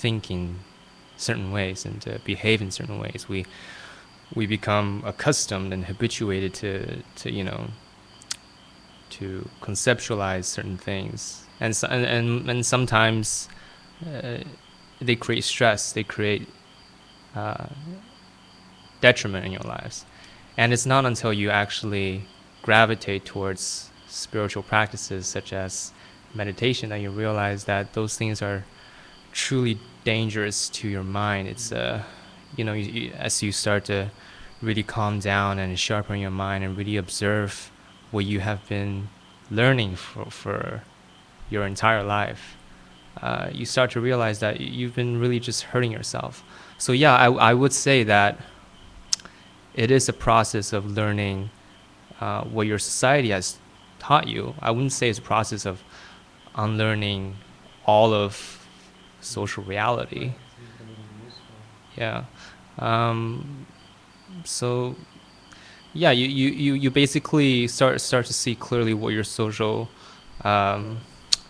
think in certain ways and behave in certain ways. We we become accustomed and habituated to to you know to conceptualize certain things, and so, and, and and sometimes uh, they create stress. They create uh, detriment in your lives, and it's not until you actually gravitate towards spiritual practices such as meditation that you realize that those things are truly dangerous to your mind. It's uh, you know, you, you, as you start to really calm down and sharpen your mind and really observe what you have been learning for, for your entire life, uh, you start to realize that you've been really just hurting yourself. So yeah, I, I would say that it is a process of learning uh, what your society has taught you. I wouldn't say it's a process of unlearning all of social reality. Yeah. Um, so yeah, you, you, you, you basically start start to see clearly what your social um,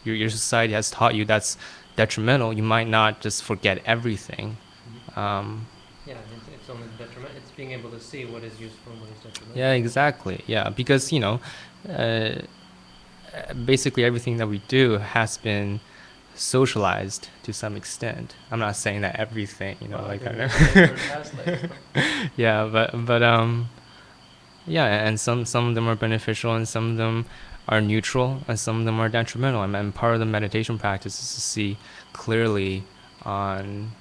your, your society has taught you that's detrimental. You might not just forget everything. Um, yeah, it's, it's only detriment. It's being able to see what is useful and what is detrimental. Yeah, exactly. Yeah, because you know, uh, basically everything that we do has been socialized to some extent. I'm not saying that everything, you know, Well, like I kind think of. that's what it translates yeah, but but um, yeah, and some some of them are beneficial and some of them are neutral and some of them are detrimental. And, and part of the meditation practice is to see clearly on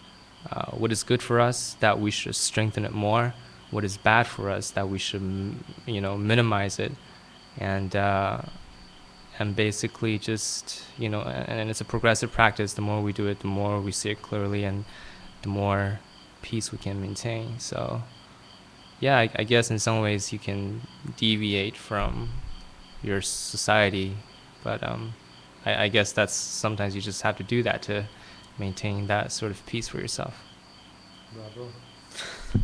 uh, what is good for us that we should strengthen it more, what is bad for us that we should you know minimize it, and uh, and basically just you know and, and it's a progressive practice. The more we do it, the more we see it clearly, and the more peace we can maintain. So yeah, I, I guess in some ways you can deviate from your society, but um, I, I guess that's sometimes you just have to do that to maintain that sort of peace for yourself. Bravo.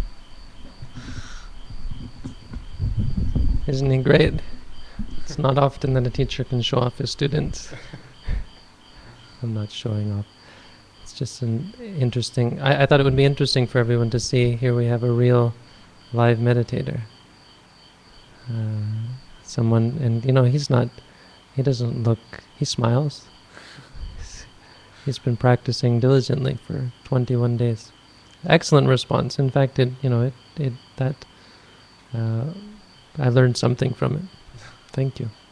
Isn't he great? It's not often that a teacher can show off his students. I'm not showing off. It's just an interesting. I, I thought it would be interesting for everyone to see. Here we have a real live meditator. Uh, someone, and you know, he's not. He doesn't look. He smiles. He's been practicing diligently for 21 days. Excellent response. In fact, it you know it it that. Uh, I learned something from it. Thank you.